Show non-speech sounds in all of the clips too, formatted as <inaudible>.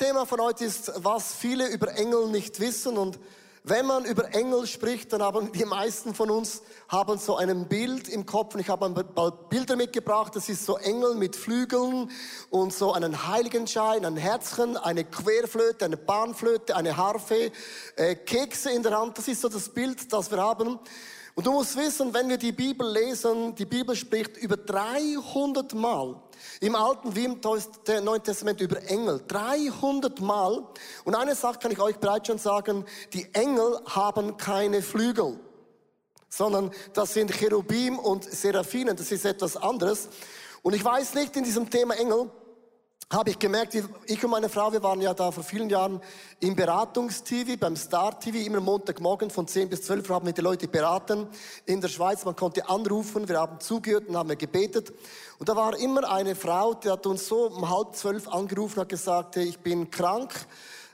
Thema von heute ist, was viele über Engel nicht wissen. Und wenn man über Engel spricht, dann haben die meisten von uns haben so ein Bild im Kopf. Und ich habe ein paar Bilder mitgebracht. Das ist so Engel mit Flügeln und so einen Heiligenschein, ein Herzchen, eine Querflöte, eine Bahnflöte, eine Harfe, äh, Kekse in der Hand. Das ist so das Bild, das wir haben. Und du musst wissen, wenn wir die Bibel lesen, die Bibel spricht über 300 Mal im Alten wie im Neuen Testament über Engel. 300 Mal. Und eine Sache kann ich euch bereits schon sagen, die Engel haben keine Flügel, sondern das sind Cherubim und Seraphinen. Das ist etwas anderes. Und ich weiß nicht in diesem Thema Engel, habe ich gemerkt, ich und meine Frau, wir waren ja da vor vielen Jahren im Beratungs-TV, beim Star-TV, immer Montagmorgen von 10 bis 12 Uhr haben wir die Leute beraten in der Schweiz. Man konnte anrufen, wir haben zugehört und haben gebetet. Und da war immer eine Frau, die hat uns so um halb zwölf angerufen, hat gesagt, ich bin krank,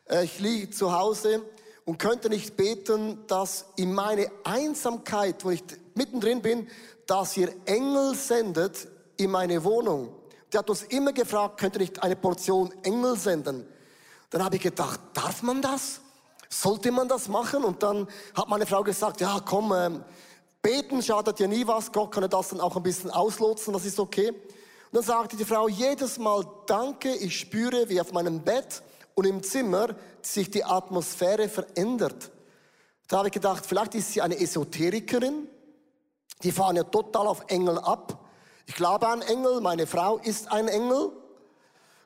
äh, ich liege zu Hause und könnte nicht beten, dass in meine Einsamkeit, wo ich mittendrin bin, dass ihr Engel sendet in meine Wohnung. Die hat uns immer gefragt, könnte nicht eine Portion Engel senden? Dann habe ich gedacht, darf man das? Sollte man das machen? Und dann hat meine Frau gesagt, ja, komm, ähm, beten schadet ja nie was. Gott kann das dann auch ein bisschen auslotsen, das ist okay. Und dann sagte die Frau jedes Mal, danke, ich spüre, wie auf meinem Bett und im Zimmer sich die Atmosphäre verändert. Da habe ich gedacht, vielleicht ist sie eine Esoterikerin. Die fahren ja total auf Engel ab. Ich glaube an Engel, meine Frau ist ein Engel,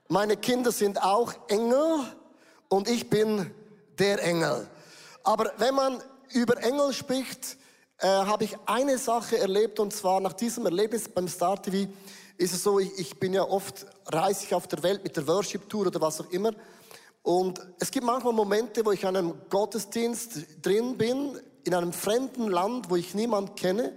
meine Kinder sind auch Engel. Und ich bin der Engel. Aber wenn man über Engel spricht, äh, habe ich eine Sache erlebt. Und zwar nach diesem Erlebnis beim Star TV ist es so, ich, ich bin ja oft reise ich auf der Welt mit der Worship Tour oder was auch immer. Und es gibt manchmal Momente, wo ich an einem Gottesdienst drin bin, in einem fremden Land, wo ich niemand kenne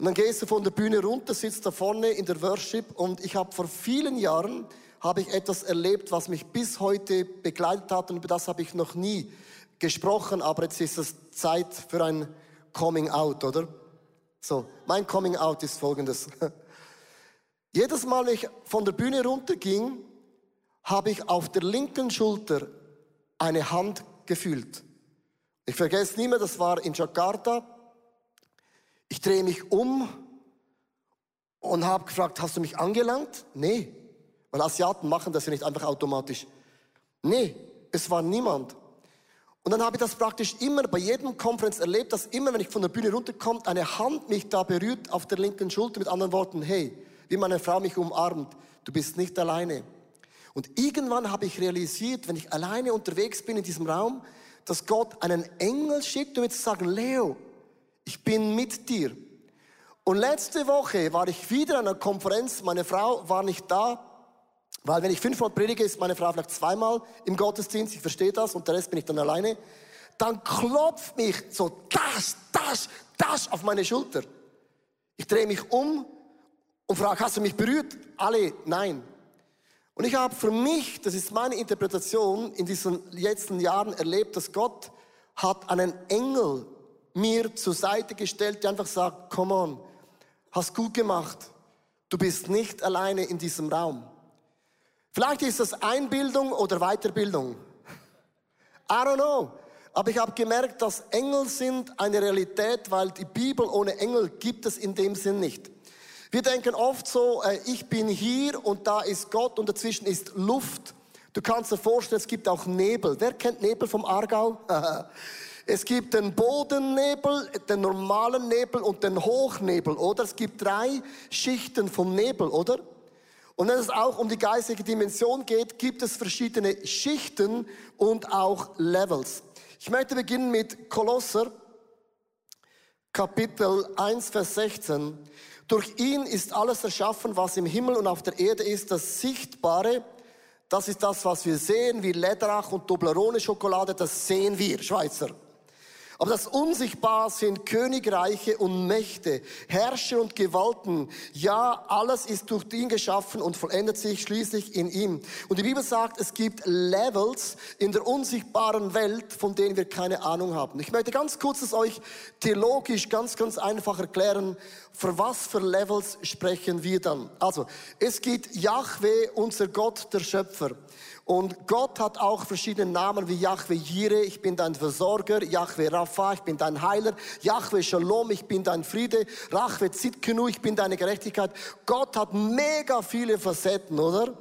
und dann gehst du von der Bühne runter, sitzt da vorne in der Worship und ich habe vor vielen Jahren habe ich etwas erlebt, was mich bis heute begleitet hat und über das habe ich noch nie gesprochen, aber jetzt ist es Zeit für ein Coming Out, oder? So, mein Coming Out ist folgendes. <laughs> Jedes Mal, wenn ich von der Bühne runterging, habe ich auf der linken Schulter eine Hand gefühlt. Ich vergesse nie mehr, das war in Jakarta. Ich drehe mich um und habe gefragt, hast du mich angelangt? Nee, weil Asiaten machen das ja nicht einfach automatisch. Nee, es war niemand. Und dann habe ich das praktisch immer bei jedem Konferenz erlebt, dass immer, wenn ich von der Bühne runterkomme, eine Hand mich da berührt auf der linken Schulter mit anderen Worten, hey, wie meine Frau mich umarmt, du bist nicht alleine. Und irgendwann habe ich realisiert, wenn ich alleine unterwegs bin in diesem Raum, dass Gott einen Engel schickt, um mir zu sagen, Leo, ich bin mit dir. Und letzte Woche war ich wieder an einer Konferenz, meine Frau war nicht da, weil wenn ich fünfmal predige, ist meine Frau vielleicht zweimal im Gottesdienst, ich verstehe das, und der Rest bin ich dann alleine. Dann klopft mich so das, das, das auf meine Schulter. Ich drehe mich um und frage, hast du mich berührt? Alle, nein. Und ich habe für mich, das ist meine Interpretation, in diesen letzten Jahren erlebt, dass Gott hat einen Engel mir zur Seite gestellt, die einfach sagt, come on, hast gut gemacht. Du bist nicht alleine in diesem Raum. Vielleicht ist das Einbildung oder Weiterbildung. I don't know. Aber ich habe gemerkt, dass Engel sind eine Realität, weil die Bibel ohne Engel gibt es in dem Sinn nicht. Wir denken oft so, äh, ich bin hier und da ist Gott und dazwischen ist Luft. Du kannst dir vorstellen, es gibt auch Nebel. Wer kennt Nebel vom Aargau? <laughs> Es gibt den Bodennebel, den normalen Nebel und den Hochnebel, oder? Es gibt drei Schichten vom Nebel, oder? Und wenn es auch um die geistige Dimension geht, gibt es verschiedene Schichten und auch Levels. Ich möchte beginnen mit Kolosser, Kapitel 1, Vers 16. Durch ihn ist alles erschaffen, was im Himmel und auf der Erde ist, das Sichtbare. Das ist das, was wir sehen, wie Lederach und Toblerone-Schokolade, das sehen wir, Schweizer. Aber das Unsichtbar sind Königreiche und Mächte, Herrscher und Gewalten. Ja, alles ist durch ihn geschaffen und vollendet sich schließlich in ihm. Und die Bibel sagt, es gibt Levels in der unsichtbaren Welt, von denen wir keine Ahnung haben. Ich möchte ganz kurz es euch theologisch ganz, ganz einfach erklären, für was für Levels sprechen wir dann. Also, es gibt Yahweh, unser Gott, der Schöpfer. Und Gott hat auch verschiedene Namen wie Yahweh Jireh, ich bin dein Versorger, Yahweh Rapha, ich bin dein Heiler, Yahweh Shalom, ich bin dein Friede, Yahweh Zitkenu, ich bin deine Gerechtigkeit. Gott hat mega viele Facetten, oder?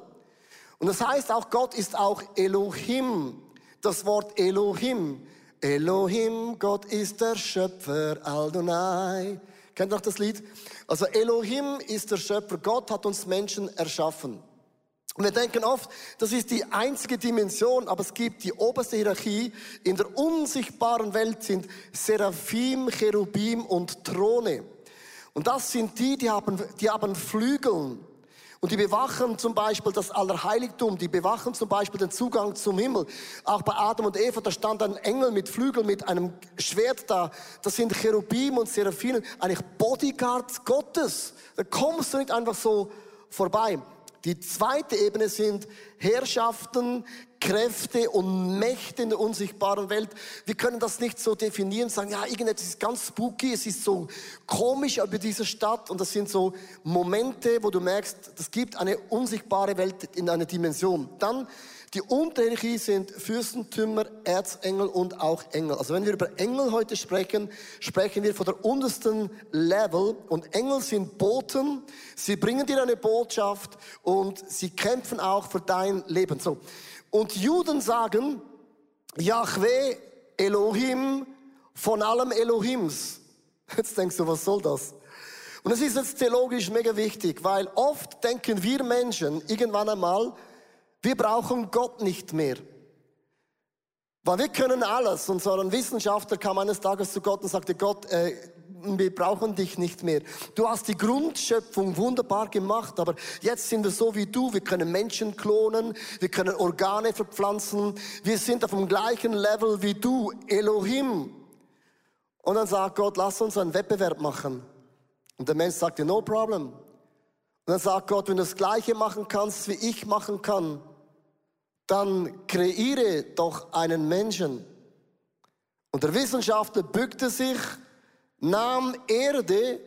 Und das heißt auch, Gott ist auch Elohim. Das Wort Elohim. Elohim, Gott ist der Schöpfer, Aldonai. Kennt ihr noch das Lied? Also Elohim ist der Schöpfer. Gott hat uns Menschen erschaffen. Und wir denken oft, das ist die einzige Dimension, aber es gibt die oberste Hierarchie. In der unsichtbaren Welt sind Seraphim, Cherubim und Throne. Und das sind die, die haben, die haben Flügeln. Und die bewachen zum Beispiel das Allerheiligtum, die bewachen zum Beispiel den Zugang zum Himmel. Auch bei Adam und Eva, da stand ein Engel mit Flügeln, mit einem Schwert da. Das sind Cherubim und Seraphinen, eigentlich Bodyguards Gottes. Da kommst du nicht einfach so vorbei. Die zweite Ebene sind Herrschaften, Kräfte und Mächte in der unsichtbaren Welt. Wir können das nicht so definieren, sagen, ja, irgendetwas ist ganz spooky, es ist so komisch über diese Stadt und das sind so Momente, wo du merkst, es gibt eine unsichtbare Welt in einer Dimension. Dann die Unterhierarchie sind Fürstentümer, Erzengel und auch Engel. Also wenn wir über Engel heute sprechen, sprechen wir von der untersten Level. Und Engel sind Boten. Sie bringen dir eine Botschaft und sie kämpfen auch für dein Leben. So. Und Juden sagen, Yahweh, Elohim, von allem Elohims. <laughs> Jetzt denkst du, was soll das? Und es ist jetzt theologisch mega wichtig, weil oft denken wir Menschen irgendwann einmal, wir brauchen Gott nicht mehr. Weil wir können alles. Und so ein Wissenschaftler kam eines Tages zu Gott und sagte, Gott, äh, wir brauchen dich nicht mehr. Du hast die Grundschöpfung wunderbar gemacht, aber jetzt sind wir so wie du. Wir können Menschen klonen, wir können Organe verpflanzen. Wir sind auf dem gleichen Level wie du, Elohim. Und dann sagt Gott, lass uns einen Wettbewerb machen. Und der Mensch sagte, no problem. Und dann sagt Gott, wenn du das Gleiche machen kannst, wie ich machen kann, dann kreiere doch einen Menschen. Und der Wissenschaftler bückte sich, nahm Erde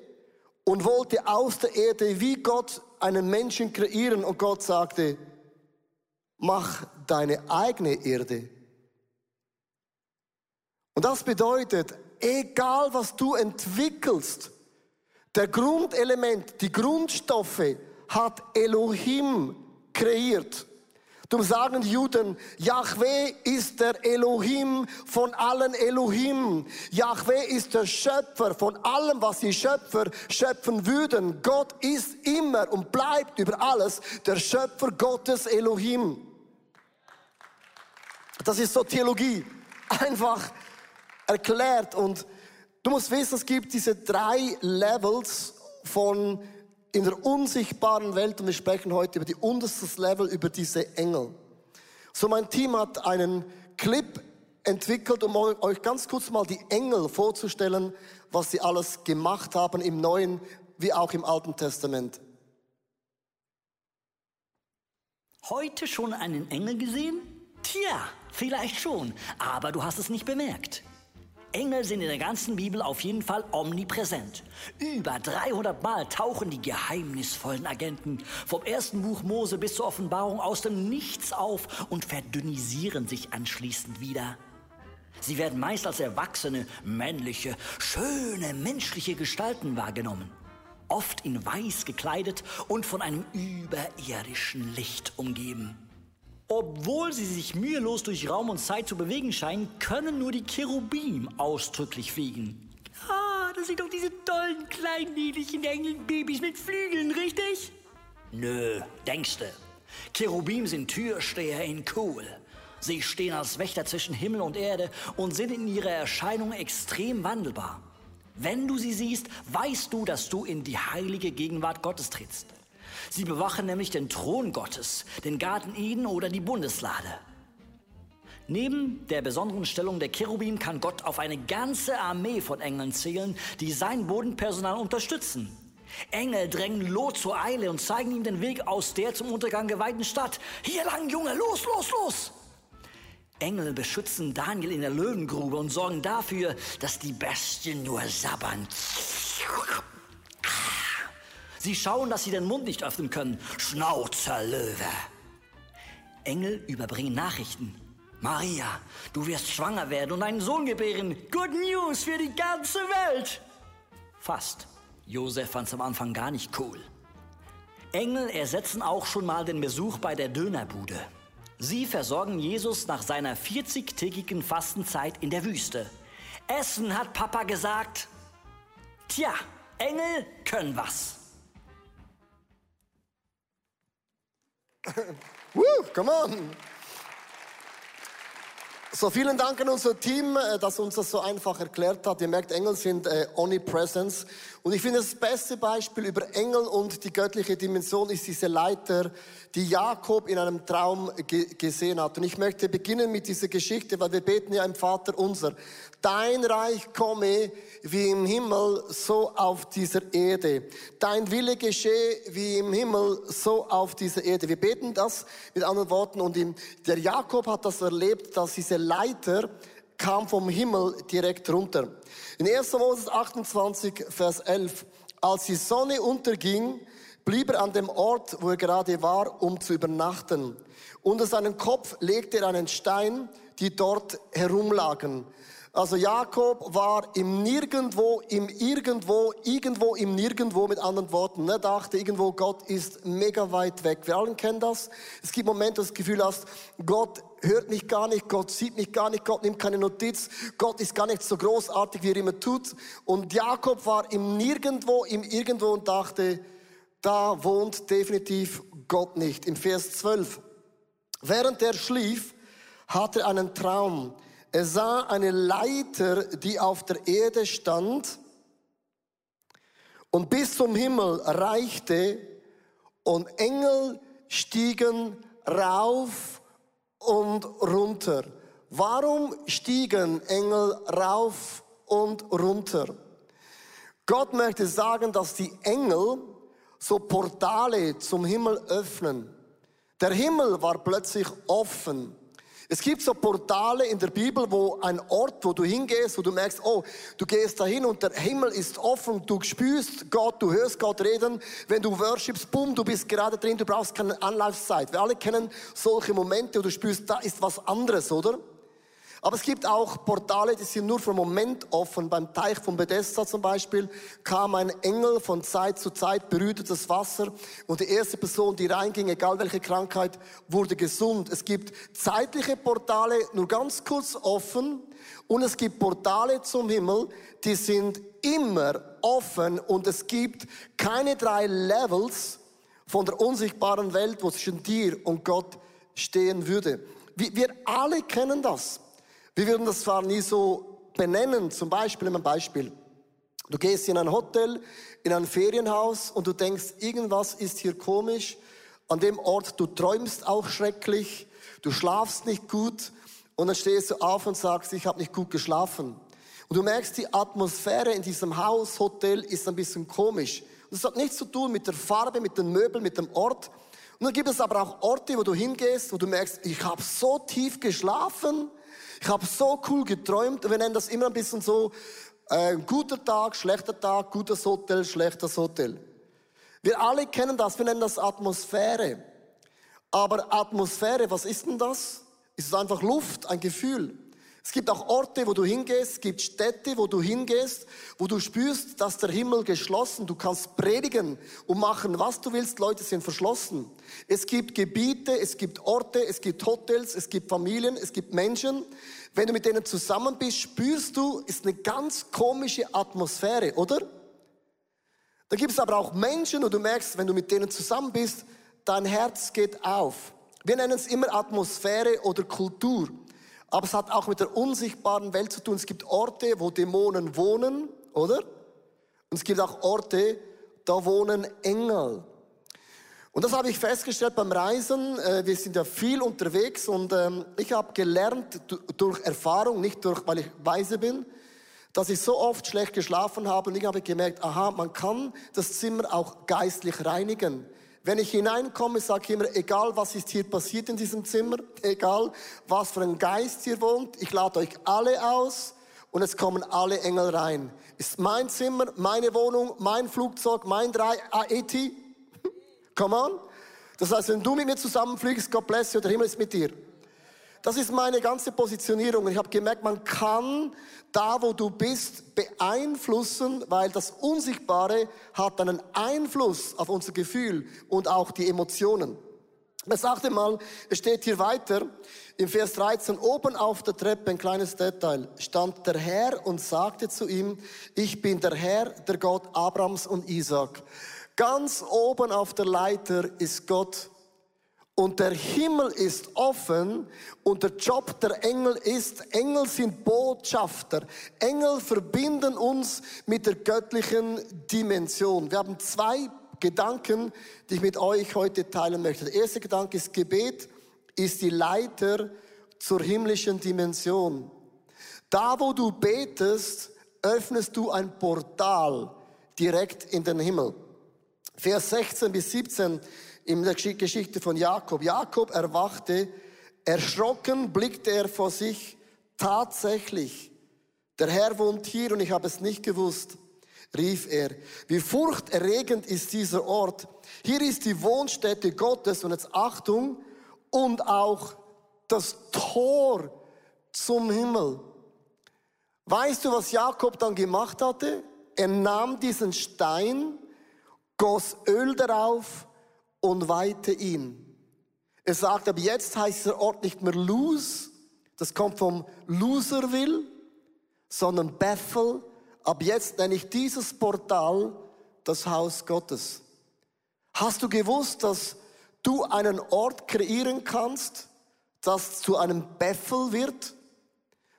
und wollte aus der Erde wie Gott einen Menschen kreieren. Und Gott sagte, mach deine eigene Erde. Und das bedeutet, egal was du entwickelst, der Grundelement, die Grundstoffe hat Elohim kreiert. Darum sagen die Juden, Yahweh ist der Elohim von allen Elohim. Yahweh ist der Schöpfer von allem, was die Schöpfer schöpfen würden. Gott ist immer und bleibt über alles der Schöpfer Gottes Elohim. Das ist so Theologie. Einfach erklärt. Und du musst wissen, es gibt diese drei Levels von in der unsichtbaren Welt und wir sprechen heute über die unterstes Level, über diese Engel. So mein Team hat einen Clip entwickelt, um euch ganz kurz mal die Engel vorzustellen, was sie alles gemacht haben im Neuen wie auch im Alten Testament. Heute schon einen Engel gesehen? Tja, vielleicht schon, aber du hast es nicht bemerkt. Engel sind in der ganzen Bibel auf jeden Fall omnipräsent. Über 300 Mal tauchen die geheimnisvollen Agenten vom ersten Buch Mose bis zur Offenbarung aus dem Nichts auf und verdünnisieren sich anschließend wieder. Sie werden meist als erwachsene, männliche, schöne, menschliche Gestalten wahrgenommen. Oft in weiß gekleidet und von einem überirdischen Licht umgeben. Obwohl sie sich mühelos durch Raum und Zeit zu bewegen scheinen, können nur die Cherubim ausdrücklich fliegen. Ah, das sind doch diese tollen, kleinen, niedlichen Engelbabys mit Flügeln, richtig? Nö, denkste. Cherubim sind Türsteher in Cool. Sie stehen als Wächter zwischen Himmel und Erde und sind in ihrer Erscheinung extrem wandelbar. Wenn du sie siehst, weißt du, dass du in die heilige Gegenwart Gottes trittst. Sie bewachen nämlich den Thron Gottes, den Garten Eden oder die Bundeslade. Neben der besonderen Stellung der Cherubim kann Gott auf eine ganze Armee von Engeln zählen, die sein Bodenpersonal unterstützen. Engel drängen Lot zur Eile und zeigen ihm den Weg aus der zum Untergang geweihten Stadt. Hier lang, Junge, los, los, los! Engel beschützen Daniel in der Löwengrube und sorgen dafür, dass die Bestien nur sabbern. Sie schauen, dass sie den Mund nicht öffnen können. Schnauzer Löwe. Engel überbringen Nachrichten. Maria, du wirst schwanger werden und einen Sohn gebären. Good News für die ganze Welt. Fast. Josef fand es am Anfang gar nicht cool. Engel ersetzen auch schon mal den Besuch bei der Dönerbude. Sie versorgen Jesus nach seiner 40-tägigen Fastenzeit in der Wüste. Essen hat Papa gesagt. Tja, Engel können was. Woo, come on. So, vielen Dank an unser Team, äh, das uns das so einfach erklärt hat. Ihr merkt, Engel sind äh, Omnipresence. Und ich finde, das beste Beispiel über Engel und die göttliche Dimension ist diese Leiter, die Jakob in einem Traum ge gesehen hat. Und ich möchte beginnen mit dieser Geschichte, weil wir beten ja im Vater unser. Dein Reich komme wie im Himmel, so auf dieser Erde. Dein Wille geschehe wie im Himmel, so auf dieser Erde. Wir beten das mit anderen Worten. Und der Jakob hat das erlebt, dass diese Leiter kam vom Himmel direkt runter. In 1. Moses 28, Vers 11. Als die Sonne unterging, blieb er an dem Ort, wo er gerade war, um zu übernachten. Unter seinen Kopf legte er einen Stein, die dort herumlagen. Also Jakob war im Nirgendwo, im Irgendwo, irgendwo im Nirgendwo mit anderen Worten. Er dachte irgendwo, Gott ist mega weit weg. Wir alle kennen das. Es gibt Momente, wo du das Gefühl hast, Gott hört mich gar nicht, Gott sieht mich gar nicht, Gott nimmt keine Notiz, Gott ist gar nicht so großartig, wie er immer tut. Und Jakob war im Nirgendwo, im Irgendwo und dachte, da wohnt definitiv Gott nicht. Im Vers 12. Während er schlief, hatte er einen Traum. Er sah eine Leiter, die auf der Erde stand und bis zum Himmel reichte und Engel stiegen rauf und runter. Warum stiegen Engel rauf und runter? Gott möchte sagen, dass die Engel so Portale zum Himmel öffnen. Der Himmel war plötzlich offen. Es gibt so Portale in der Bibel, wo ein Ort, wo du hingehst, wo du merkst, oh, du gehst dahin und der Himmel ist offen, du spürst Gott, du hörst Gott reden. Wenn du worshipst, boom, du bist gerade drin, du brauchst keine Anlaufzeit. Wir alle kennen solche Momente, wo du spürst, da ist was anderes, oder? Aber es gibt auch Portale, die sind nur für einen Moment offen. Beim Teich von Bethesda zum Beispiel kam ein Engel von Zeit zu Zeit, berührte das Wasser und die erste Person, die reinging, egal welche Krankheit, wurde gesund. Es gibt zeitliche Portale, nur ganz kurz offen und es gibt Portale zum Himmel, die sind immer offen und es gibt keine drei Levels von der unsichtbaren Welt, wo zwischen dir und Gott stehen würde. Wir alle kennen das. Wir würden das zwar nie so benennen, zum Beispiel, ein Beispiel. Du gehst in ein Hotel, in ein Ferienhaus und du denkst, irgendwas ist hier komisch. An dem Ort, du träumst auch schrecklich, du schlafst nicht gut und dann stehst du auf und sagst, ich habe nicht gut geschlafen. Und du merkst, die Atmosphäre in diesem Haus, Hotel ist ein bisschen komisch. Und das hat nichts zu tun mit der Farbe, mit den Möbeln, mit dem Ort. Und dann gibt es aber auch Orte, wo du hingehst, wo du merkst, ich habe so tief geschlafen. Ich habe so cool geträumt. Wir nennen das immer ein bisschen so, äh, guter Tag, schlechter Tag, gutes Hotel, schlechtes Hotel. Wir alle kennen das, wir nennen das Atmosphäre. Aber Atmosphäre, was ist denn das? Ist es einfach Luft, ein Gefühl? Es gibt auch Orte, wo du hingehst, es gibt Städte, wo du hingehst, wo du spürst, dass der Himmel geschlossen, du kannst predigen und machen, was du willst, Leute sind verschlossen. Es gibt Gebiete, es gibt Orte, es gibt Hotels, es gibt Familien, es gibt Menschen. Wenn du mit denen zusammen bist, spürst du, ist eine ganz komische Atmosphäre, oder? Da gibt es aber auch Menschen, und du merkst, wenn du mit denen zusammen bist, dein Herz geht auf. Wir nennen es immer Atmosphäre oder Kultur. Aber es hat auch mit der unsichtbaren Welt zu tun. Es gibt Orte, wo Dämonen wohnen, oder? Und es gibt auch Orte, da wohnen Engel. Und das habe ich festgestellt beim Reisen. Äh, wir sind ja viel unterwegs und ähm, ich habe gelernt durch Erfahrung, nicht durch, weil ich weise bin, dass ich so oft schlecht geschlafen habe und ich habe gemerkt, aha, man kann das Zimmer auch geistlich reinigen. Wenn ich hineinkomme, sage ich immer, egal was ist hier passiert in diesem Zimmer, egal was für ein Geist hier wohnt, ich lade euch alle aus und es kommen alle Engel rein. Ist mein Zimmer, meine Wohnung, mein Flugzeug, mein 3 AET. <laughs> Come on. Das heißt, wenn du mit mir zusammenfliegst, Gott bless you, der Himmel ist mit dir. Das ist meine ganze Positionierung. Ich habe gemerkt, man kann da, wo du bist, beeinflussen, weil das Unsichtbare hat einen Einfluss auf unser Gefühl und auch die Emotionen. Er sagte mal, es steht hier weiter, im Vers 13, oben auf der Treppe, ein kleines Detail, stand der Herr und sagte zu ihm, ich bin der Herr, der Gott Abrams und Isaac. Ganz oben auf der Leiter ist Gott und der Himmel ist offen und der Job der Engel ist, Engel sind Botschafter. Engel verbinden uns mit der göttlichen Dimension. Wir haben zwei Gedanken, die ich mit euch heute teilen möchte. Der erste Gedanke ist, Gebet ist die Leiter zur himmlischen Dimension. Da, wo du betest, öffnest du ein Portal direkt in den Himmel. Vers 16 bis 17 in der Geschichte von Jakob. Jakob erwachte, erschrocken blickte er vor sich, tatsächlich, der Herr wohnt hier und ich habe es nicht gewusst, rief er. Wie furchterregend ist dieser Ort. Hier ist die Wohnstätte Gottes und jetzt Achtung und auch das Tor zum Himmel. Weißt du, was Jakob dann gemacht hatte? Er nahm diesen Stein, goss Öl darauf und weihte ihn. Er sagt, aber jetzt heißt der Ort nicht mehr Luz, das kommt vom Loserville, sondern Bethel. Ab jetzt nenne ich dieses Portal das Haus Gottes. Hast du gewusst, dass du einen Ort kreieren kannst, das zu einem Bethel wird?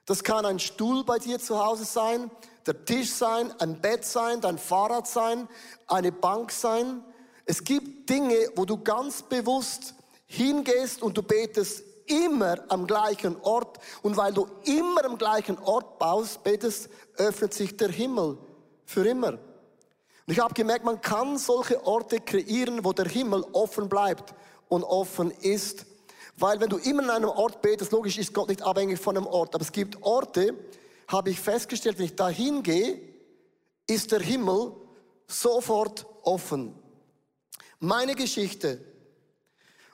Das kann ein Stuhl bei dir zu Hause sein, der Tisch sein, ein Bett sein, dein Fahrrad sein, eine Bank sein. Es gibt Dinge, wo du ganz bewusst hingehst und du betest immer am gleichen Ort. Und weil du immer am gleichen Ort baust, betest, öffnet sich der Himmel für immer. Und ich habe gemerkt, man kann solche Orte kreieren, wo der Himmel offen bleibt und offen ist. Weil wenn du immer an einem Ort betest, logisch ist Gott nicht abhängig von einem Ort. Aber es gibt Orte, habe ich festgestellt, wenn ich da hingehe, ist der Himmel sofort offen. Meine Geschichte.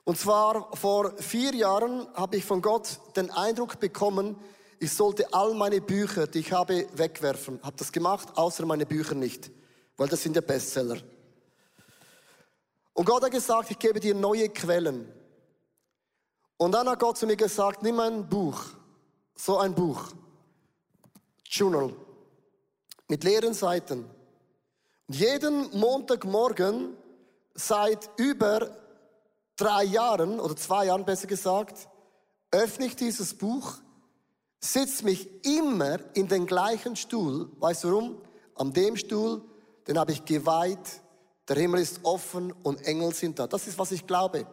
Und zwar vor vier Jahren habe ich von Gott den Eindruck bekommen, ich sollte all meine Bücher, die ich habe, wegwerfen. Habe das gemacht, außer meine Bücher nicht, weil das sind ja Bestseller. Und Gott hat gesagt, ich gebe dir neue Quellen. Und dann hat Gott zu mir gesagt, nimm ein Buch, so ein Buch, Journal, mit leeren Seiten. Und jeden Montagmorgen seit über drei Jahren oder zwei Jahren besser gesagt, öffne ich dieses Buch, sitze mich immer in den gleichen Stuhl. Weißt du warum? An dem Stuhl, den habe ich geweiht, der Himmel ist offen und Engel sind da. Das ist, was ich glaube.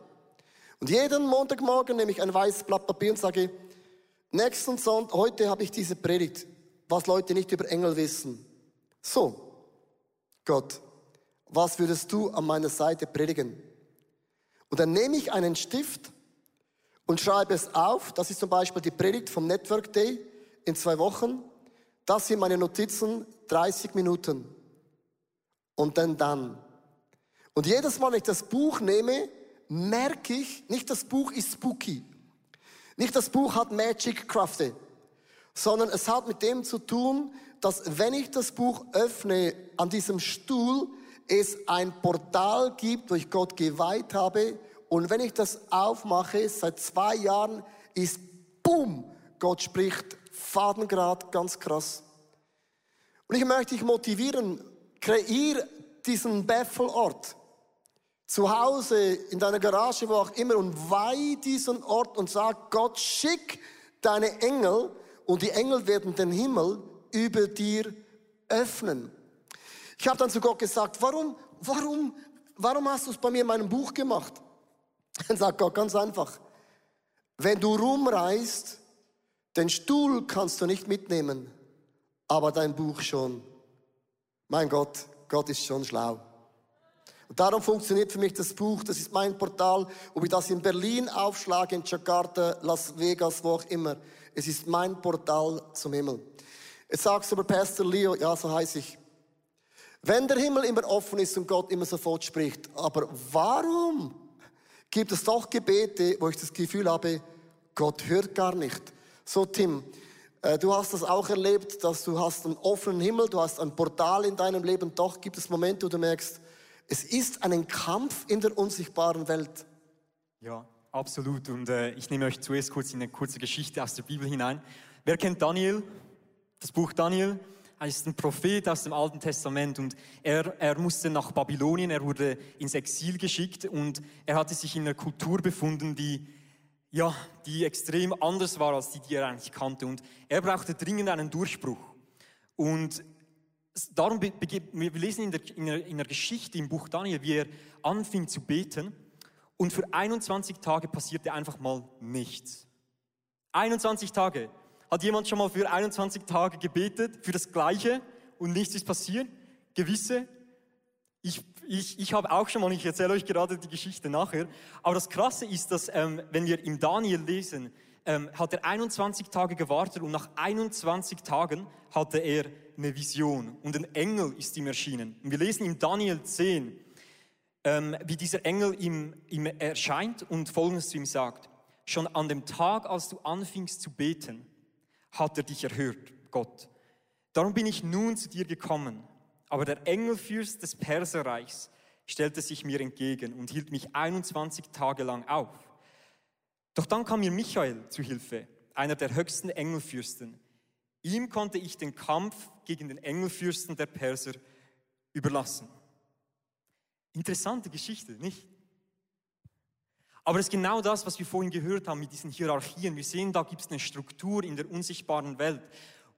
Und jeden Montagmorgen nehme ich ein weißes Blatt Papier und sage, nächsten Sonntag, heute habe ich diese Predigt, was Leute nicht über Engel wissen. So, Gott, was würdest du an meiner Seite predigen? Und dann nehme ich einen Stift und schreibe es auf. Das ist zum Beispiel die Predigt vom Network Day in zwei Wochen. Das sind meine Notizen, 30 Minuten. Und dann dann. Und jedes Mal, wenn ich das Buch nehme, merke ich, nicht das Buch ist spooky. Nicht das Buch hat Magic Crafted, sondern es hat mit dem zu tun, dass wenn ich das Buch öffne an diesem Stuhl, es ein Portal gibt, wo ich Gott geweiht habe. Und wenn ich das aufmache, seit zwei Jahren ist, boom, Gott spricht Fadengrad, ganz krass. Und ich möchte dich motivieren, kreier diesen Beffelort. Zu Hause, in deiner Garage, wo auch immer, und weih diesen Ort und sag, Gott, schick deine Engel und die Engel werden den Himmel über dir öffnen. Ich habe dann zu Gott gesagt, warum, warum, warum hast du es bei mir in meinem Buch gemacht? Dann sagt Gott ganz einfach, wenn du rumreist, den Stuhl kannst du nicht mitnehmen, aber dein Buch schon. Mein Gott, Gott ist schon schlau. Und darum funktioniert für mich das Buch, das ist mein Portal, ob ich das in Berlin aufschlage, in Jakarta, Las Vegas, wo auch immer. Es ist mein Portal zum Himmel. Jetzt sagst du aber Pastor Leo, ja, so heiße ich. Wenn der Himmel immer offen ist und Gott immer sofort spricht, aber warum gibt es doch Gebete, wo ich das Gefühl habe, Gott hört gar nicht. So Tim, äh, du hast das auch erlebt, dass du hast einen offenen Himmel, du hast ein Portal in deinem Leben, doch gibt es Momente, wo du merkst, es ist ein Kampf in der unsichtbaren Welt. Ja, absolut. Und äh, ich nehme euch zuerst kurz in eine kurze Geschichte aus der Bibel hinein. Wer kennt Daniel? Das Buch Daniel? Er ist ein Prophet aus dem Alten Testament und er, er musste nach Babylonien, er wurde ins Exil geschickt und er hatte sich in einer Kultur befunden, die, ja, die extrem anders war als die, die er eigentlich kannte. Und er brauchte dringend einen Durchbruch. Und darum, wir lesen in der, in, der, in der Geschichte im Buch Daniel, wie er anfing zu beten und für 21 Tage passierte einfach mal nichts. 21 Tage. Hat jemand schon mal für 21 Tage gebetet, für das Gleiche und nichts ist passiert? Gewisse? Ich, ich, ich habe auch schon mal, ich erzähle euch gerade die Geschichte nachher. Aber das Krasse ist, dass ähm, wenn wir im Daniel lesen, ähm, hat er 21 Tage gewartet und nach 21 Tagen hatte er eine Vision und ein Engel ist ihm erschienen. Und wir lesen im Daniel 10, ähm, wie dieser Engel ihm, ihm erscheint und Folgendes zu ihm sagt. Schon an dem Tag, als du anfingst zu beten, hat er dich erhört, Gott. Darum bin ich nun zu dir gekommen. Aber der Engelfürst des Perserreichs stellte sich mir entgegen und hielt mich 21 Tage lang auf. Doch dann kam mir Michael zu Hilfe, einer der höchsten Engelfürsten. Ihm konnte ich den Kampf gegen den Engelfürsten der Perser überlassen. Interessante Geschichte, nicht? Aber es ist genau das, was wir vorhin gehört haben mit diesen Hierarchien. Wir sehen, da gibt es eine Struktur in der unsichtbaren Welt.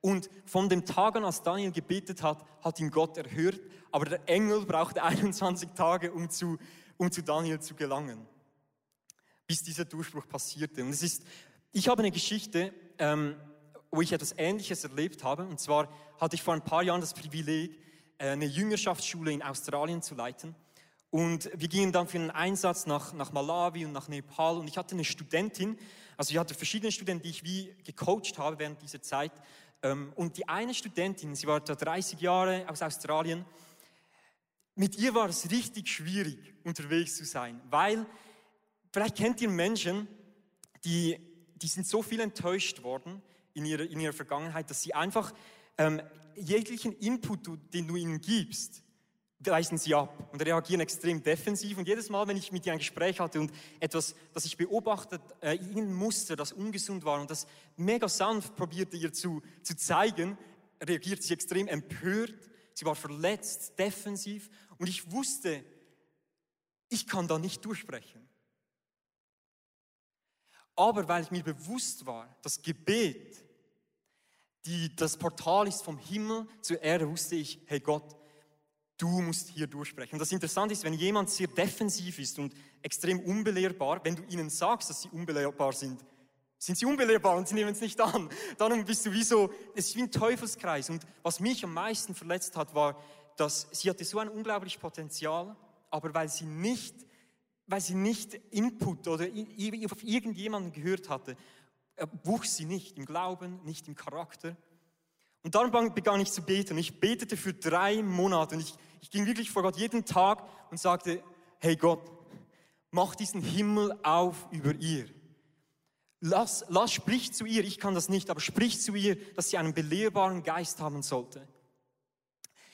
Und von dem Tag an, als Daniel gebetet hat, hat ihn Gott erhört. Aber der Engel brauchte <laughs> 21 Tage, um zu, um zu Daniel zu gelangen, bis dieser Durchbruch passierte. Und es ist, ich habe eine Geschichte, ähm, wo ich etwas Ähnliches erlebt habe. Und zwar hatte ich vor ein paar Jahren das Privileg, äh, eine Jüngerschaftsschule in Australien zu leiten. Und wir gingen dann für einen Einsatz nach, nach Malawi und nach Nepal. Und ich hatte eine Studentin, also ich hatte verschiedene Studenten, die ich wie gecoacht habe während dieser Zeit. Ähm, und die eine Studentin, sie war da 30 Jahre aus Australien, mit ihr war es richtig schwierig, unterwegs zu sein, weil vielleicht kennt ihr Menschen, die, die sind so viel enttäuscht worden in ihrer, in ihrer Vergangenheit, dass sie einfach ähm, jeglichen Input, den du ihnen gibst, weisen sie ab und reagieren extrem defensiv. Und jedes Mal, wenn ich mit ihr ein Gespräch hatte und etwas, das ich beobachtet, äh, irgendein Muster, das ungesund war und das mega sanft probierte ihr zu, zu zeigen, reagiert sie extrem empört. Sie war verletzt, defensiv. Und ich wusste, ich kann da nicht durchsprechen. Aber weil ich mir bewusst war, das Gebet, die, das Portal ist vom Himmel zur Erde, wusste ich, hey Gott, du musst hier durchsprechen. Und das Interessante ist, wenn jemand sehr defensiv ist und extrem unbelehrbar, wenn du ihnen sagst, dass sie unbelehrbar sind, sind sie unbelehrbar und sie nehmen es nicht an. Darum bist du wie so, es ist wie ein Teufelskreis. Und was mich am meisten verletzt hat, war, dass sie hatte so ein unglaubliches Potenzial, aber weil sie nicht, weil sie nicht Input oder auf irgendjemanden gehört hatte, äh, wuchs sie nicht im Glauben, nicht im Charakter. Und dann begann ich zu beten. Ich betete für drei Monate und ich, ich ging wirklich vor Gott jeden Tag und sagte, hey Gott, mach diesen Himmel auf über ihr. Lass, lass, sprich zu ihr, ich kann das nicht, aber sprich zu ihr, dass sie einen belehrbaren Geist haben sollte.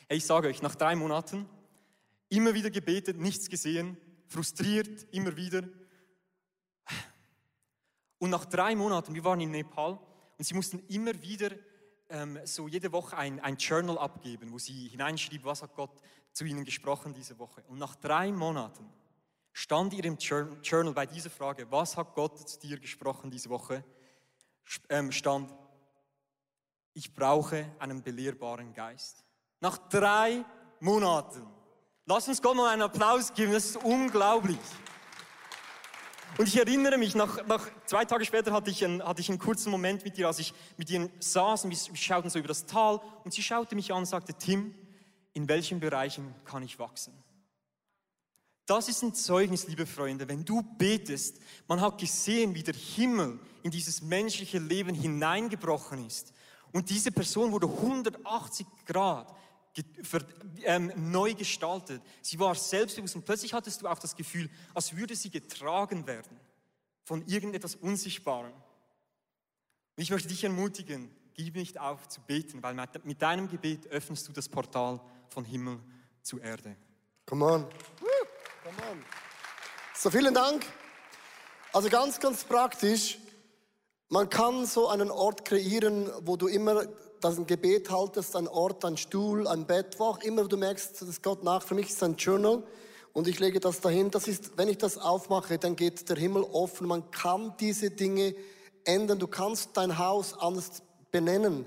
Hey, ich sage euch, nach drei Monaten, immer wieder gebetet, nichts gesehen, frustriert, immer wieder. Und nach drei Monaten, wir waren in Nepal und sie mussten immer wieder ähm, so jede Woche ein, ein Journal abgeben, wo sie hineinschrieb, was hat Gott zu ihnen gesprochen diese Woche. Und nach drei Monaten stand ihr im Journal bei dieser Frage, was hat Gott zu dir gesprochen diese Woche, ähm, stand, ich brauche einen belehrbaren Geist. Nach drei Monaten. Lass uns Gott mal einen Applaus geben, das ist unglaublich. Und ich erinnere mich, nach, nach zwei Tage später hatte ich, einen, hatte ich einen kurzen Moment mit ihr, als ich mit ihr saß und wir schauten so über das Tal und sie schaute mich an und sagte, Tim, in welchen Bereichen kann ich wachsen? Das ist ein Zeugnis, liebe Freunde, wenn du betest, man hat gesehen, wie der Himmel in dieses menschliche Leben hineingebrochen ist. Und diese Person wurde 180 Grad neu gestaltet. Sie war selbstbewusst und plötzlich hattest du auch das Gefühl, als würde sie getragen werden von irgendetwas Unsichtbarem. Und ich möchte dich ermutigen, gib nicht auf zu beten, weil mit deinem Gebet öffnest du das Portal von Himmel zu Erde. Come on. Come on. So, vielen Dank. Also ganz, ganz praktisch. Man kann so einen Ort kreieren, wo du immer das ein Gebet haltest, ein Ort, ein Stuhl, ein Bett, wo auch immer du merkst, dass Gott nach. Für mich ist ein Journal und ich lege das dahin. Das ist, wenn ich das aufmache, dann geht der Himmel offen. Man kann diese Dinge ändern. Du kannst dein Haus anders benennen.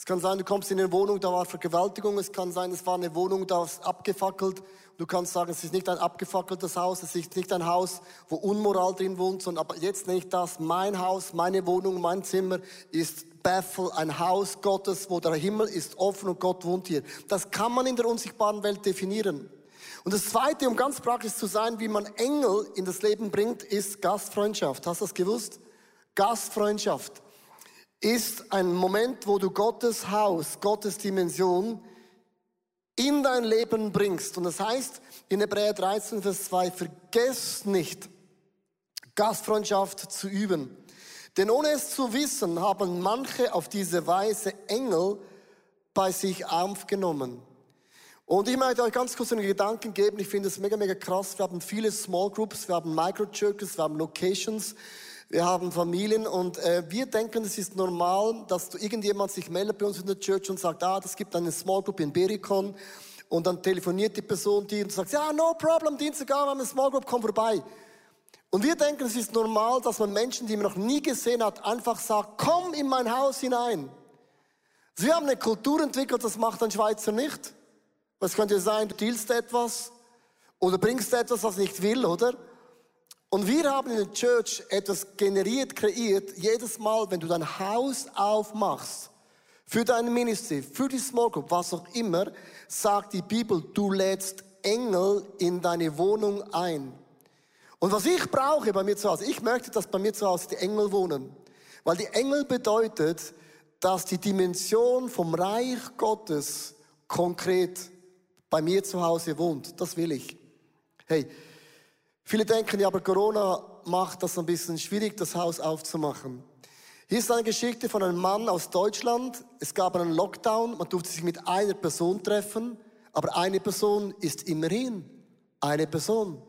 Es kann sein, du kommst in eine Wohnung, da war Vergewaltigung. Es kann sein, es war eine Wohnung, da ist abgefackelt. Du kannst sagen, es ist nicht ein abgefackeltes Haus, es ist nicht ein Haus, wo Unmoral drin wohnt, sondern aber jetzt nenne ich das mein Haus, meine Wohnung, mein Zimmer ist Bethel, ein Haus Gottes, wo der Himmel ist offen und Gott wohnt hier. Das kann man in der unsichtbaren Welt definieren. Und das Zweite, um ganz praktisch zu sein, wie man Engel in das Leben bringt, ist Gastfreundschaft. Hast du das gewusst? Gastfreundschaft ist ein Moment, wo du Gottes Haus, Gottes Dimension in dein Leben bringst. Und das heißt in Hebräer 13, Vers 2, vergesst nicht, Gastfreundschaft zu üben. Denn ohne es zu wissen, haben manche auf diese Weise Engel bei sich aufgenommen. Und ich möchte euch ganz kurz einen Gedanken geben. Ich finde es mega, mega krass. Wir haben viele Small Groups, wir haben Microchurches, wir haben Locations, wir haben Familien und äh, wir denken, es ist normal, dass du irgendjemand sich meldet bei uns in der Church und sagt, ah, das gibt eine Small Group in Berikon und dann telefoniert die Person die und sagt, ja, no problem, Dienstag, wir haben eine Small Group, komm vorbei. Und wir denken, es ist normal, dass man Menschen, die man noch nie gesehen hat, einfach sagt, komm in mein Haus hinein. Also wir haben eine Kultur entwickelt, das macht ein Schweizer nicht. Was könnte sein, du dealst etwas oder bringst etwas, was nicht will, oder? Und wir haben in der Church etwas generiert, kreiert. Jedes Mal, wenn du dein Haus aufmachst, für dein Ministry, für die Small Group, was auch immer, sagt die Bibel, du lädst Engel in deine Wohnung ein. Und was ich brauche bei mir zu Hause, ich möchte, dass bei mir zu Hause die Engel wohnen. Weil die Engel bedeutet, dass die Dimension vom Reich Gottes konkret bei mir zu Hause wohnt. Das will ich. Hey, Viele denken, ja, aber Corona macht das ein bisschen schwierig, das Haus aufzumachen. Hier ist eine Geschichte von einem Mann aus Deutschland. Es gab einen Lockdown, man durfte sich mit einer Person treffen, aber eine Person ist immerhin eine Person.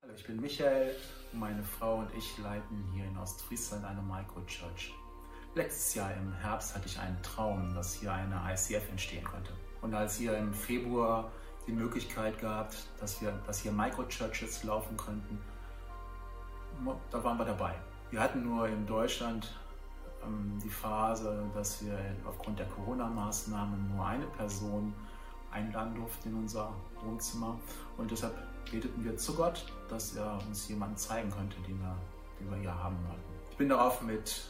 Hallo, ich bin Michael und meine Frau und ich leiten hier in Ostfriesland eine Microchurch. Letztes Jahr im Herbst hatte ich einen Traum, dass hier eine ICF entstehen könnte. Und als hier im Februar die Möglichkeit gehabt, dass, wir, dass hier Microchurches laufen könnten. Da waren wir dabei. Wir hatten nur in Deutschland ähm, die Phase, dass wir aufgrund der Corona-Maßnahmen nur eine Person einladen durften in unser Wohnzimmer. Und deshalb beteten wir zu Gott, dass er uns jemanden zeigen könnte, den wir, den wir hier haben wollten. Ich bin darauf mit,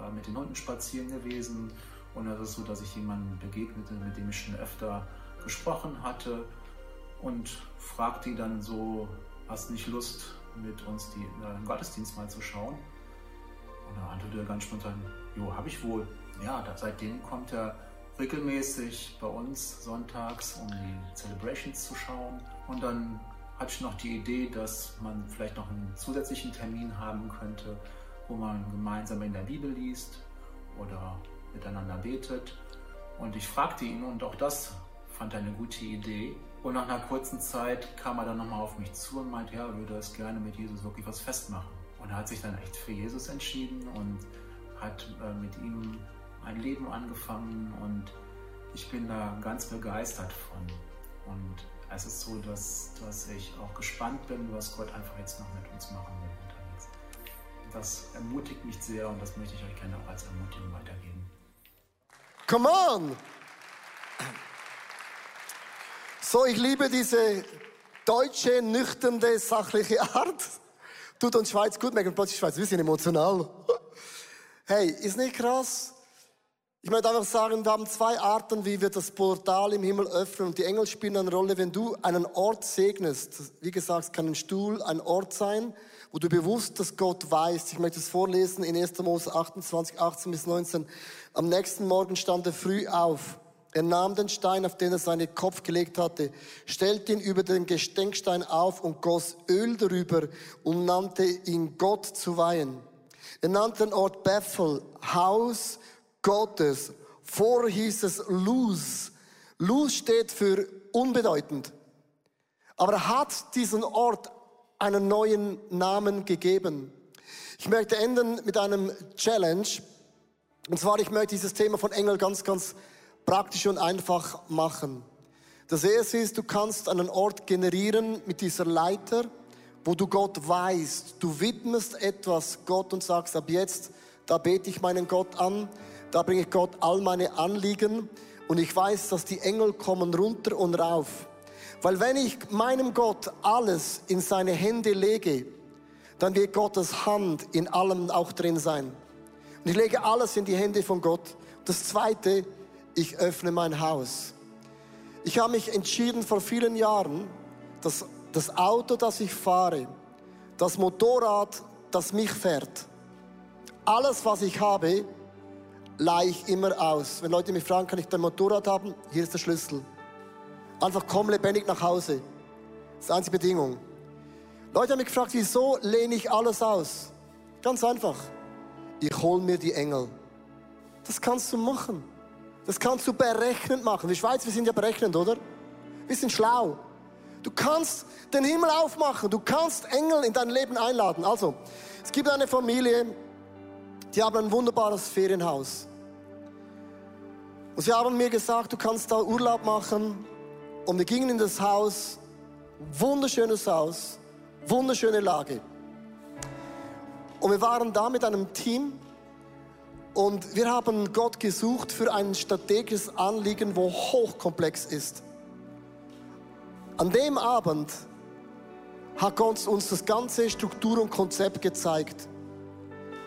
äh, mit den Hunden spazieren gewesen und es ist so, dass ich jemanden begegnete, mit dem ich schon öfter gesprochen hatte und fragte ihn dann so, hast nicht Lust, mit uns die, äh, den Gottesdienst mal zu schauen? Und er antwortete ganz spontan, jo, habe ich wohl. Ja, da, seitdem kommt er regelmäßig bei uns sonntags, um die Celebrations zu schauen. Und dann hatte ich noch die Idee, dass man vielleicht noch einen zusätzlichen Termin haben könnte, wo man gemeinsam in der Bibel liest oder miteinander betet. Und ich fragte ihn, und auch das fand er eine gute Idee. Und nach einer kurzen Zeit kam er dann nochmal auf mich zu und meinte, ja, würde es gerne mit Jesus wirklich was festmachen. Und er hat sich dann echt für Jesus entschieden und hat äh, mit ihm ein Leben angefangen und ich bin da ganz begeistert von. Und es ist so, dass, dass ich auch gespannt bin, was Gott einfach jetzt noch mit uns machen will unterwegs. Das ermutigt mich sehr und das möchte ich euch gerne auch als Ermutigung weitergeben. Come on! So, ich liebe diese deutsche, nüchternde, sachliche <laughs> Art. Tut uns Schweiz gut, merken plötzlich Schweiz, wir sind emotional. <laughs> Hey, ist nicht krass? Ich möchte einfach sagen, wir haben zwei Arten, wie wir das Portal im Himmel öffnen und die Engel spielen eine Rolle. Wenn du einen Ort segnest, wie gesagt, es kann ein Stuhl, ein Ort sein, wo du bewusst, dass Gott weiß. Ich möchte es vorlesen in 1. Mose 28, 18 bis 19. Am nächsten Morgen stand er früh auf. Er nahm den Stein, auf den er seinen Kopf gelegt hatte, stellte ihn über den Gestenkstein auf und goss Öl darüber und nannte ihn Gott zu weihen. Er nannte den Ort Bethel, Haus Gottes. Vorher hieß es Luz. Luz steht für unbedeutend. Aber er hat diesen Ort einen neuen Namen gegeben. Ich möchte enden mit einem Challenge. Und zwar, ich möchte dieses Thema von Engel ganz, ganz praktisch und einfach machen. Das erste ist, du kannst einen Ort generieren mit dieser Leiter, wo du Gott weißt. Du widmest etwas Gott und sagst, ab jetzt, da bete ich meinen Gott an, da bringe ich Gott all meine Anliegen und ich weiß, dass die Engel kommen runter und rauf. Weil wenn ich meinem Gott alles in seine Hände lege, dann wird Gottes Hand in allem auch drin sein. Und ich lege alles in die Hände von Gott. Das zweite, ich öffne mein Haus. Ich habe mich entschieden vor vielen Jahren, dass das Auto, das ich fahre, das Motorrad, das mich fährt, alles, was ich habe, leihe ich immer aus. Wenn Leute mich fragen, kann ich dein Motorrad haben? Hier ist der Schlüssel. Einfach komm lebendig nach Hause. Das ist die einzige Bedingung. Leute haben mich gefragt, wieso lehne ich alles aus? Ganz einfach. Ich hole mir die Engel. Das kannst du machen. Das kannst du berechnend machen. Die Schweiz, wir sind ja berechnend, oder? Wir sind schlau. Du kannst den Himmel aufmachen. Du kannst Engel in dein Leben einladen. Also, es gibt eine Familie, die haben ein wunderbares Ferienhaus. Und sie haben mir gesagt, du kannst da Urlaub machen. Und wir gingen in das Haus, wunderschönes Haus, wunderschöne Lage. Und wir waren da mit einem Team und wir haben Gott gesucht für ein strategisches Anliegen, wo hochkomplex ist. An dem Abend hat Gott uns das ganze Struktur und Konzept gezeigt.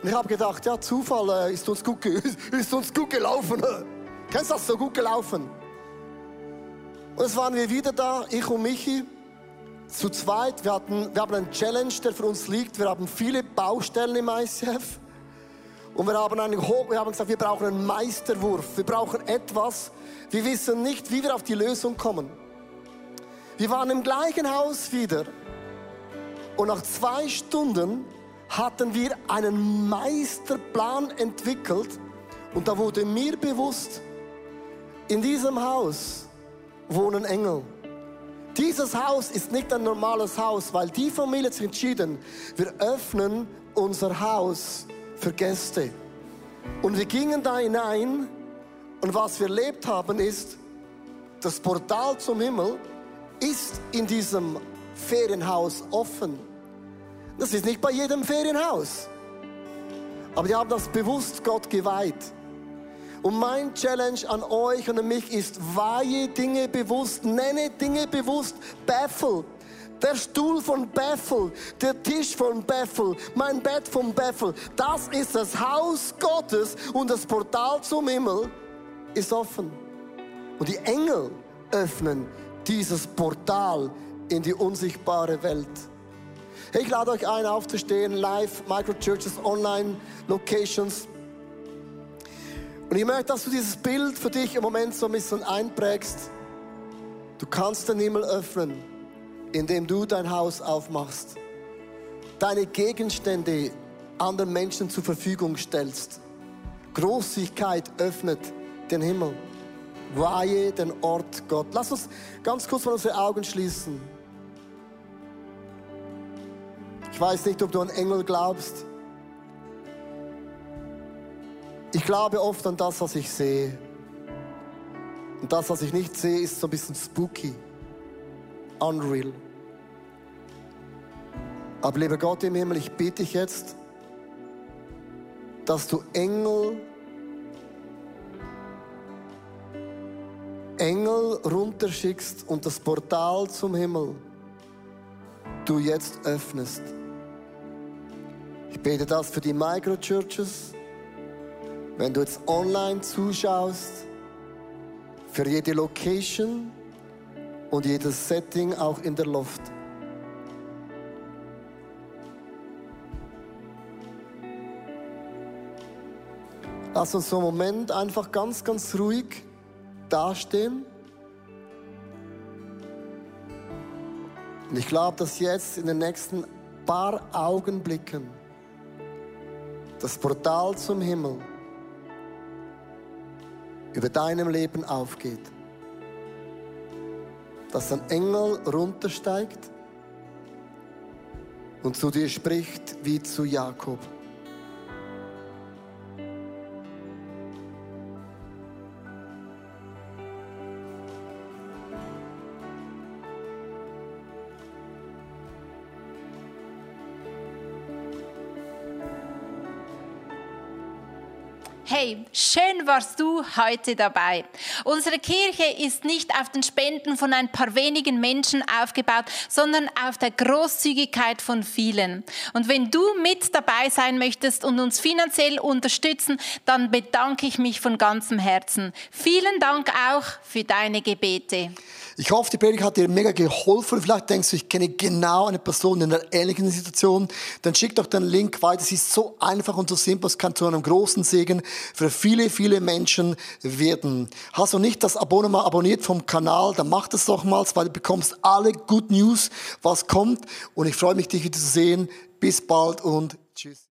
Und ich habe gedacht, ja, Zufall äh, ist uns gut, <laughs> ist uns gut gelaufen. <laughs> Kennst du das so gut gelaufen? Und es waren wir wieder da, ich und Michi, zu zweit. Wir, hatten, wir haben einen Challenge, der für uns liegt. Wir haben viele Baustellen im ICF. Und wir haben, einen, wir haben gesagt, wir brauchen einen Meisterwurf. Wir brauchen etwas. Wir wissen nicht, wie wir auf die Lösung kommen. Wir waren im gleichen Haus wieder. Und nach zwei Stunden hatten wir einen Meisterplan entwickelt. Und da wurde mir bewusst, in diesem Haus wohnen Engel. Dieses Haus ist nicht ein normales Haus, weil die Familie hat sich entschieden, wir öffnen unser Haus für Gäste. Und wir gingen da hinein und was wir erlebt haben ist, das Portal zum Himmel ist in diesem Ferienhaus offen. Das ist nicht bei jedem Ferienhaus. Aber die haben das bewusst Gott geweiht. Und mein Challenge an euch und an mich ist, weihe Dinge bewusst, nenne Dinge bewusst, Bethel. Der Stuhl von Bethel, der Tisch von Bethel, mein Bett von Bethel, das ist das Haus Gottes und das Portal zum Himmel ist offen. Und die Engel öffnen dieses Portal in die unsichtbare Welt. Ich lade euch ein, aufzustehen, live, Microchurches, online, Locations. Und ich möchte, dass du dieses Bild für dich im Moment so ein bisschen einprägst. Du kannst den Himmel öffnen, indem du dein Haus aufmachst, deine Gegenstände anderen Menschen zur Verfügung stellst. Großigkeit öffnet den Himmel. Weihe den Ort Gott. Lass uns ganz kurz mal unsere Augen schließen. Ich weiß nicht, ob du an Engel glaubst. Ich glaube oft an das, was ich sehe. Und das, was ich nicht sehe, ist so ein bisschen spooky, unreal. Aber lieber Gott im Himmel, ich bitte dich jetzt, dass du Engel, Engel runterschickst und das Portal zum Himmel du jetzt öffnest. Ich bete das für die Microchurches, wenn du jetzt online zuschaust, für jede Location und jedes Setting auch in der Luft. Lass uns so einen Moment einfach ganz, ganz ruhig dastehen. Und ich glaube, dass jetzt in den nächsten paar Augenblicken das Portal zum Himmel über deinem Leben aufgeht. Dass ein Engel runtersteigt und zu dir spricht wie zu Jakob. Hey, warst du heute dabei. Unsere Kirche ist nicht auf den Spenden von ein paar wenigen Menschen aufgebaut, sondern auf der Großzügigkeit von vielen. Und wenn du mit dabei sein möchtest und uns finanziell unterstützen, dann bedanke ich mich von ganzem Herzen. Vielen Dank auch für deine Gebete. Ich hoffe, die Predigt hat dir mega geholfen. Vielleicht denkst du, ich kenne genau eine Person in einer ähnlichen Situation. Dann schick doch den Link weiter. Es ist so einfach und so simpel. Es kann zu einem großen Segen für viele, viele Menschen werden. Hast du nicht das Abonnement abonniert vom Kanal, dann mach das doch mal, weil du bekommst alle Good News, was kommt. Und ich freue mich, dich wieder zu sehen. Bis bald und tschüss.